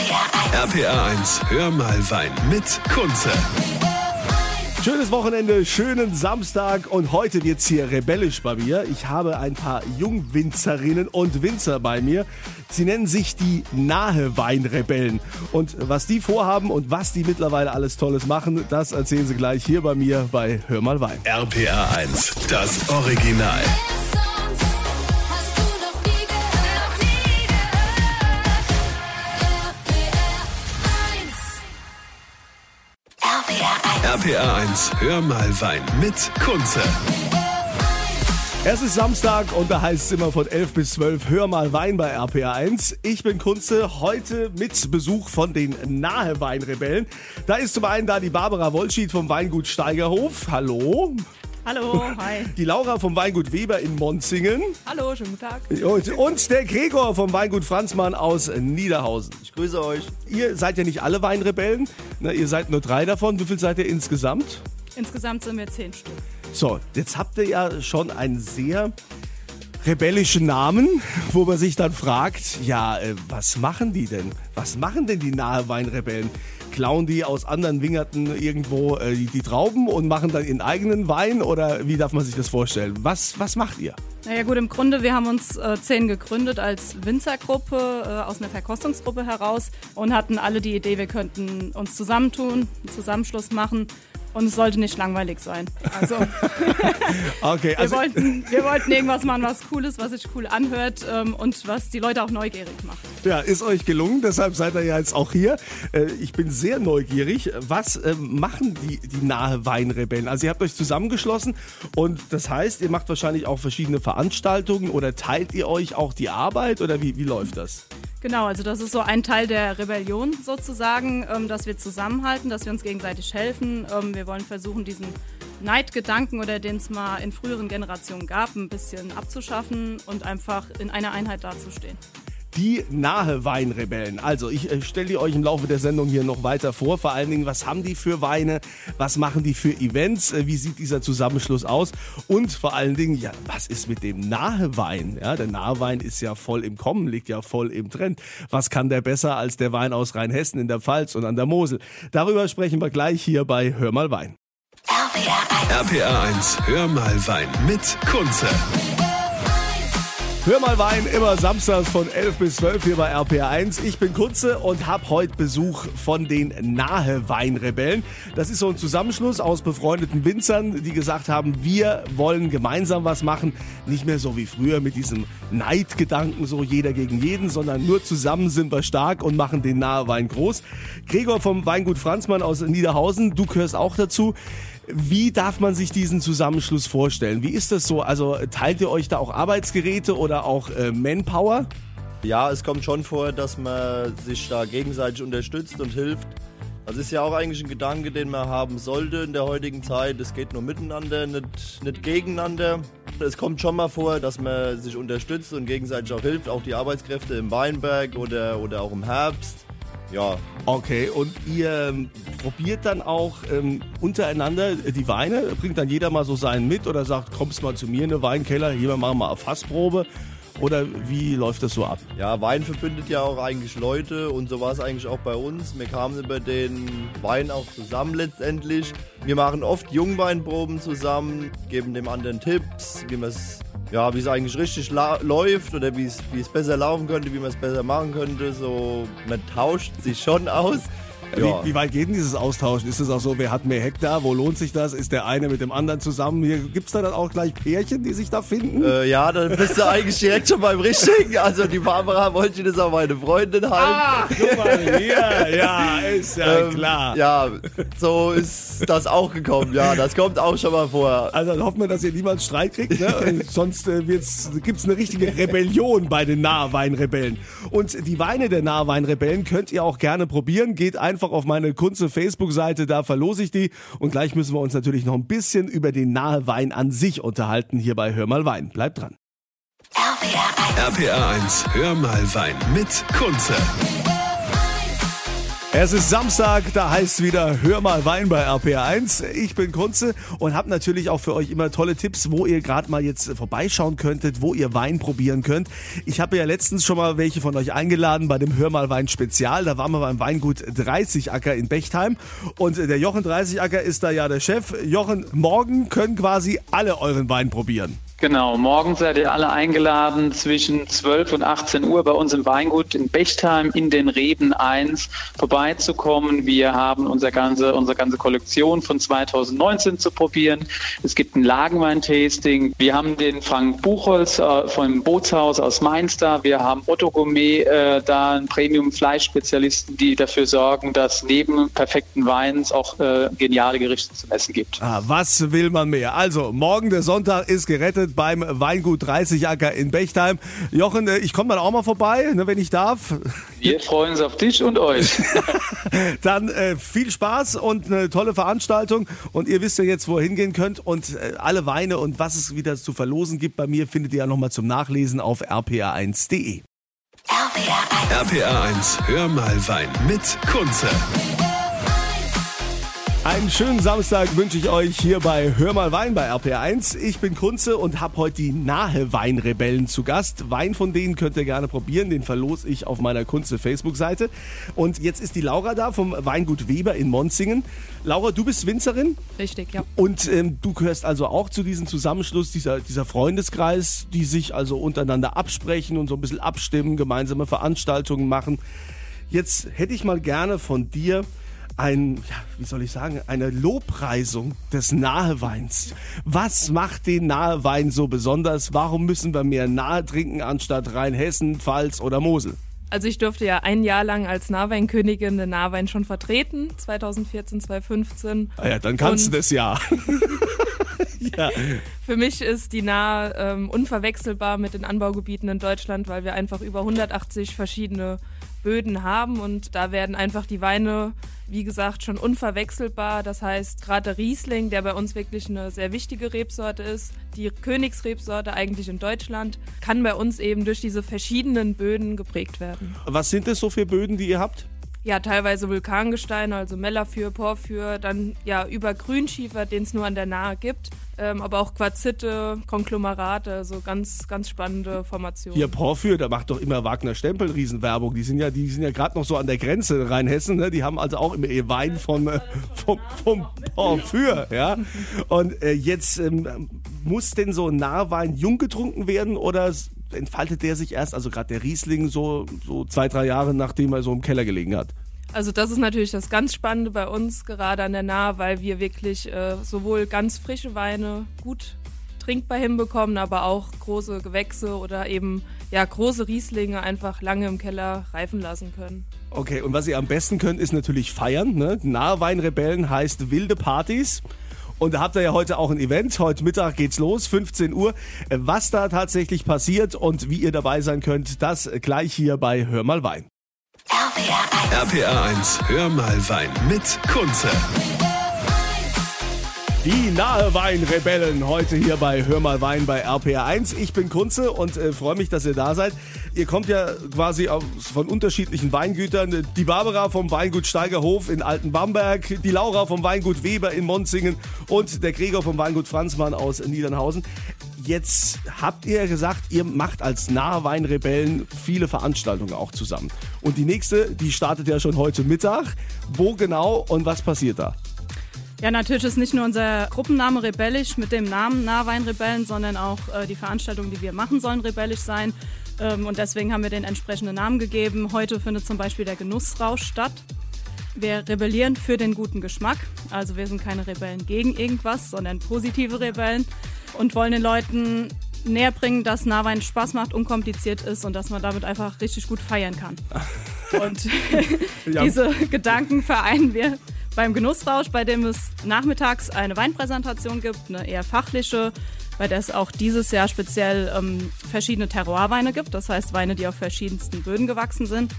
RPA 1, hör mal Wein mit Kunze. Schönes Wochenende, schönen Samstag und heute wird's hier rebellisch bei mir. Ich habe ein paar Jungwinzerinnen und Winzer bei mir. Sie nennen sich die Nahe Weinrebellen. Und was die vorhaben und was die mittlerweile alles Tolles machen, das erzählen sie gleich hier bei mir bei Hör mal Wein. RPA 1, das Original. RPR 1. RPA 1, hör mal Wein mit Kunze. Es ist Samstag und da heißt es immer von 11 bis 12 Hör mal Wein bei RPA 1. Ich bin Kunze, heute mit Besuch von den Nahe Weinrebellen. Da ist zum einen da die Barbara Wollschied vom Weingut Steigerhof. Hallo. Hallo, hi. Die Laura vom Weingut Weber in Monzingen. Hallo, schönen guten Tag. Und, und der Gregor vom Weingut Franzmann aus Niederhausen. Ich grüße euch. Ihr seid ja nicht alle Weinrebellen. Na, ihr seid nur drei davon. Wie viel seid ihr insgesamt? Insgesamt sind wir zehn Stück. So, jetzt habt ihr ja schon einen sehr rebellischen Namen, wo man sich dann fragt, ja, äh, was machen die denn? Was machen denn die nahe Weinrebellen? Klauen die aus anderen Wingerten irgendwo äh, die, die Trauben und machen dann ihren eigenen Wein oder wie darf man sich das vorstellen? Was, was macht ihr? Naja gut, im Grunde, wir haben uns äh, zehn gegründet als Winzergruppe äh, aus einer Verkostungsgruppe heraus und hatten alle die Idee, wir könnten uns zusammentun, einen Zusammenschluss machen und es sollte nicht langweilig sein. Also Okay, wir, also wollten, wir wollten irgendwas machen, was cool ist, was sich cool anhört ähm, und was die Leute auch neugierig macht. ja, ist euch gelungen, deshalb seid ihr ja jetzt auch hier. Äh, ich bin sehr neugierig. Was ähm, machen die, die nahe Weinrebellen? Also ihr habt euch zusammengeschlossen und das heißt, ihr macht wahrscheinlich auch verschiedene Veranstaltungen oder teilt ihr euch auch die Arbeit oder wie, wie läuft das? Genau, also das ist so ein Teil der Rebellion sozusagen, ähm, dass wir zusammenhalten, dass wir uns gegenseitig helfen. Ähm, wir wollen versuchen, diesen Neidgedanken oder den es mal in früheren Generationen gab, ein bisschen abzuschaffen und einfach in einer Einheit dazustehen. Die nahe Weinrebellen. Also ich äh, stelle die euch im Laufe der Sendung hier noch weiter vor. Vor allen Dingen, was haben die für Weine? Was machen die für Events? Äh, wie sieht dieser Zusammenschluss aus? Und vor allen Dingen, ja, was ist mit dem nahe Wein? Ja, der nahe Wein ist ja voll im Kommen, liegt ja voll im Trend. Was kann der besser als der Wein aus Rheinhessen in der Pfalz und an der Mosel? Darüber sprechen wir gleich hier bei Hör mal Wein. RPA 1, hör mal Wein mit Kunze. Hör mal Wein, immer samstags von 11 bis 12 hier bei RPR1. Ich bin Kunze und habe heute Besuch von den Nahe Weinrebellen. Das ist so ein Zusammenschluss aus befreundeten Winzern, die gesagt haben, wir wollen gemeinsam was machen. Nicht mehr so wie früher mit diesem Neidgedanken, so jeder gegen jeden, sondern nur zusammen sind wir stark und machen den Nahe Wein groß. Gregor vom Weingut Franzmann aus Niederhausen, du gehörst auch dazu. Wie darf man sich diesen Zusammenschluss vorstellen? Wie ist das so? Also teilt ihr euch da auch Arbeitsgeräte oder auch äh, Manpower? Ja, es kommt schon vor, dass man sich da gegenseitig unterstützt und hilft. Das ist ja auch eigentlich ein Gedanke, den man haben sollte in der heutigen Zeit. Es geht nur miteinander, nicht, nicht gegeneinander. Es kommt schon mal vor, dass man sich unterstützt und gegenseitig auch hilft. Auch die Arbeitskräfte im Weinberg oder, oder auch im Herbst. Ja, Okay, und ihr ähm, probiert dann auch ähm, untereinander die Weine? Bringt dann jeder mal so seinen mit oder sagt, kommst mal zu mir in den Weinkeller, hier machen wir mal eine Fassprobe? Oder wie läuft das so ab? Ja, Wein verbindet ja auch eigentlich Leute und so war es eigentlich auch bei uns. Wir kamen über den Wein auch zusammen letztendlich. Wir machen oft Jungweinproben zusammen, geben dem anderen Tipps, wie man es ja, wie es eigentlich richtig läuft oder wie es besser laufen könnte, wie man es besser machen könnte. So, man tauscht sich schon aus. Ja. Wie, wie weit geht denn dieses Austauschen? Ist es auch so, wer hat mehr Hektar? Wo lohnt sich das? Ist der eine mit dem anderen zusammen? Hier gibt's da dann auch gleich Pärchen, die sich da finden? Äh, ja, dann bist du eigentlich direkt schon beim Richtigen. Also die Barbara wollte das auch meine Freundin halten. Ah, guck mal hier. Ja, ist ja Ähm, klar. Ja, so ist das auch gekommen. Ja, das kommt auch schon mal vor. Also dann hoffen wir, dass ihr niemals Streit kriegt, ne? Sonst äh, wird's, gibt's eine richtige Rebellion bei den Nahweinrebellen. Und die Weine der Nahweinrebellen könnt ihr auch gerne probieren. Geht einfach auf meine Kunze Facebook-Seite, da verlose ich die. Und gleich müssen wir uns natürlich noch ein bisschen über den Nahewein an sich unterhalten hier bei Hör mal Wein. Bleibt dran. RPA 1, hör mal Wein mit Kunze. Es ist Samstag, da heißt wieder Hör mal Wein bei RPR1. Ich bin Kunze und habe natürlich auch für euch immer tolle Tipps, wo ihr gerade mal jetzt vorbeischauen könntet, wo ihr Wein probieren könnt. Ich habe ja letztens schon mal welche von euch eingeladen bei dem Hör mal Wein Spezial. Da waren wir beim Weingut 30 Acker in Bechtheim und der Jochen 30 Acker ist da ja der Chef. Jochen, morgen können quasi alle euren Wein probieren. Genau, morgen seid ihr alle eingeladen zwischen 12 und 18 Uhr bei uns im Weingut in Bechtheim in den Reben 1 vorbeizukommen. Wir haben unser ganze, unsere ganze Kollektion von 2019 zu probieren. Es gibt ein Lagenwein-Tasting. Wir haben den Frank Buchholz äh, vom Bootshaus aus Mainz da. Wir haben Otto Gourmet äh, da, einen Premium-Fleischspezialisten, die dafür sorgen, dass neben perfekten Weins auch äh, geniale Gerichte zum Essen gibt. Ah, was will man mehr? Also, morgen der Sonntag ist gerettet beim Weingut 30 Acker in Bechtheim. Jochen, äh, ich komme dann auch mal vorbei, ne, wenn ich darf. Wir freuen uns auf dich und euch. Dann äh, viel Spaß und eine tolle Veranstaltung. Und ihr wisst ja jetzt, wo ihr hingehen könnt. Und äh, alle Weine und was es wieder zu verlosen gibt bei mir, findet ihr ja nochmal zum Nachlesen auf rpa1.de. RPR 1, hör mal Wein mit Kunze. Einen schönen Samstag wünsche ich euch hier bei Hör mal Wein bei RPR1. Ich bin Kunze und habe heute die Nahe Weinrebellen zu Gast. Wein von denen könnt ihr gerne probieren, den verlose ich auf meiner Kunze Facebook-Seite. Und jetzt ist die Laura da vom Weingut Weber in Monzingen. Laura, du bist Winzerin Richtig, ja. und ähm, du gehörst also auch zu diesem Zusammenschluss, dieser, dieser Freundeskreis, die sich also untereinander absprechen und so ein bisschen abstimmen, gemeinsame Veranstaltungen machen. Jetzt hätte ich mal gerne von dir ein, ja, wie soll ich sagen, eine Lobpreisung des Naheweins. Was macht den Nahewein so besonders? Warum müssen wir mehr Nahe trinken anstatt Rheinhessen, Pfalz oder Mosel? Also ich durfte ja ein Jahr lang als Nahweinkönigin den Nahwein schon vertreten, 2014, 2015. Ah ja, dann kannst Und du das ja. ja. Für mich ist die Nahe ähm, unverwechselbar mit den Anbaugebieten in Deutschland, weil wir einfach über 180 verschiedene Böden haben und da werden einfach die Weine, wie gesagt, schon unverwechselbar. Das heißt, gerade der Riesling, der bei uns wirklich eine sehr wichtige Rebsorte ist, die Königsrebsorte eigentlich in Deutschland, kann bei uns eben durch diese verschiedenen Böden geprägt werden. Was sind das so für Böden, die ihr habt? Ja, teilweise Vulkangesteine, also Mellafür, Porphyr, dann ja über Grünschiefer, den es nur an der Nahe gibt, ähm, aber auch Quarzite, Konglomerate, so ganz, ganz spannende Formationen. Hier Porphyr, da macht doch immer Wagner Stempel Riesenwerbung. Die sind ja, die sind ja gerade noch so an der Grenze in Rheinhessen. Ne? Die haben also auch immer ihr Wein vom, äh, vom, vom Porphyr. Ja? Und äh, jetzt ähm, muss denn so ein Nahwein jung getrunken werden oder entfaltet der sich erst, also gerade der Riesling, so, so zwei, drei Jahre nachdem er so im Keller gelegen hat? Also das ist natürlich das ganz Spannende bei uns, gerade an der Nahe, weil wir wirklich äh, sowohl ganz frische Weine gut trinkbar hinbekommen, aber auch große Gewächse oder eben ja große Rieslinge einfach lange im Keller reifen lassen können. Okay, und was ihr am besten könnt, ist natürlich feiern. Ne? Nahweinrebellen heißt wilde Partys. Und da habt ihr ja heute auch ein Event. Heute Mittag geht's los, 15 Uhr. Was da tatsächlich passiert und wie ihr dabei sein könnt, das gleich hier bei Hör mal Wein. RPR 1, hör mal Wein mit Kunze. Die Nahe Weinrebellen heute hier bei Hör mal Wein bei RPR1. Ich bin Kunze und äh, freue mich, dass ihr da seid. Ihr kommt ja quasi aus, von unterschiedlichen Weingütern. Die Barbara vom Weingut Steigerhof in Altenbamberg, die Laura vom Weingut Weber in Monzingen und der Gregor vom Weingut Franzmann aus Niedernhausen. Jetzt habt ihr gesagt, ihr macht als Nahe Weinrebellen viele Veranstaltungen auch zusammen. Und die nächste, die startet ja schon heute Mittag. Wo genau und was passiert da? Ja, natürlich ist nicht nur unser Gruppenname rebellisch mit dem Namen Nahweinrebellen, sondern auch äh, die Veranstaltungen, die wir machen, sollen rebellisch sein. Ähm, und deswegen haben wir den entsprechenden Namen gegeben. Heute findet zum Beispiel der Genussrausch statt. Wir rebellieren für den guten Geschmack. Also wir sind keine Rebellen gegen irgendwas, sondern positive Rebellen und wollen den Leuten näher bringen, dass Nahwein Spaß macht, unkompliziert ist und dass man damit einfach richtig gut feiern kann. Und diese Gedanken vereinen wir beim Genussrausch, bei dem es nachmittags eine Weinpräsentation gibt, eine eher fachliche, bei der es auch dieses Jahr speziell ähm, verschiedene Terroirweine gibt, das heißt Weine, die auf verschiedensten Böden gewachsen sind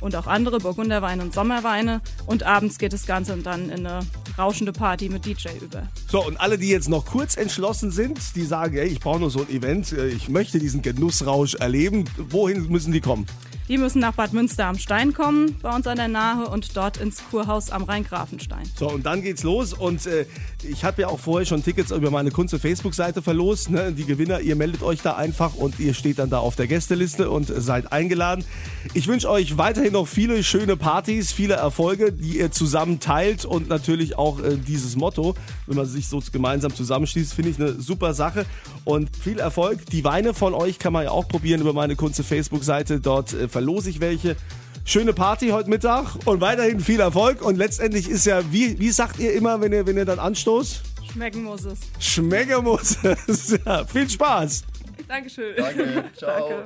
und auch andere Burgunderweine und Sommerweine. Und abends geht das Ganze dann in eine rauschende Party mit DJ über. So, und alle, die jetzt noch kurz entschlossen sind, die sagen, ey, ich brauche nur so ein Event, äh, ich möchte diesen Genussrausch erleben, wohin müssen die kommen? Die müssen nach Bad Münster am Stein kommen, bei uns an der Nahe, und dort ins Kurhaus am Rheingrafenstein. So, und dann geht's los. Und äh, ich habe ja auch vorher schon Tickets über meine Kunze Facebook-Seite verlost. Ne? Die Gewinner, ihr meldet euch da einfach und ihr steht dann da auf der Gästeliste und seid eingeladen. Ich wünsche euch weiterhin noch viele schöne Partys, viele Erfolge, die ihr zusammen teilt und natürlich auch äh, dieses Motto, wenn man sich so gemeinsam zusammenschließt, finde ich eine super Sache. Und viel Erfolg. Die Weine von euch kann man ja auch probieren über meine Kunze Facebook-Seite. Dort äh, verlose ich welche. Schöne Party heute Mittag und weiterhin viel Erfolg. Und letztendlich ist ja, wie, wie sagt ihr immer, wenn ihr, wenn ihr dann anstoßt? Schmecken muss es. Schmecken muss es. ja, viel Spaß. Dankeschön. Danke, ciao. Danke.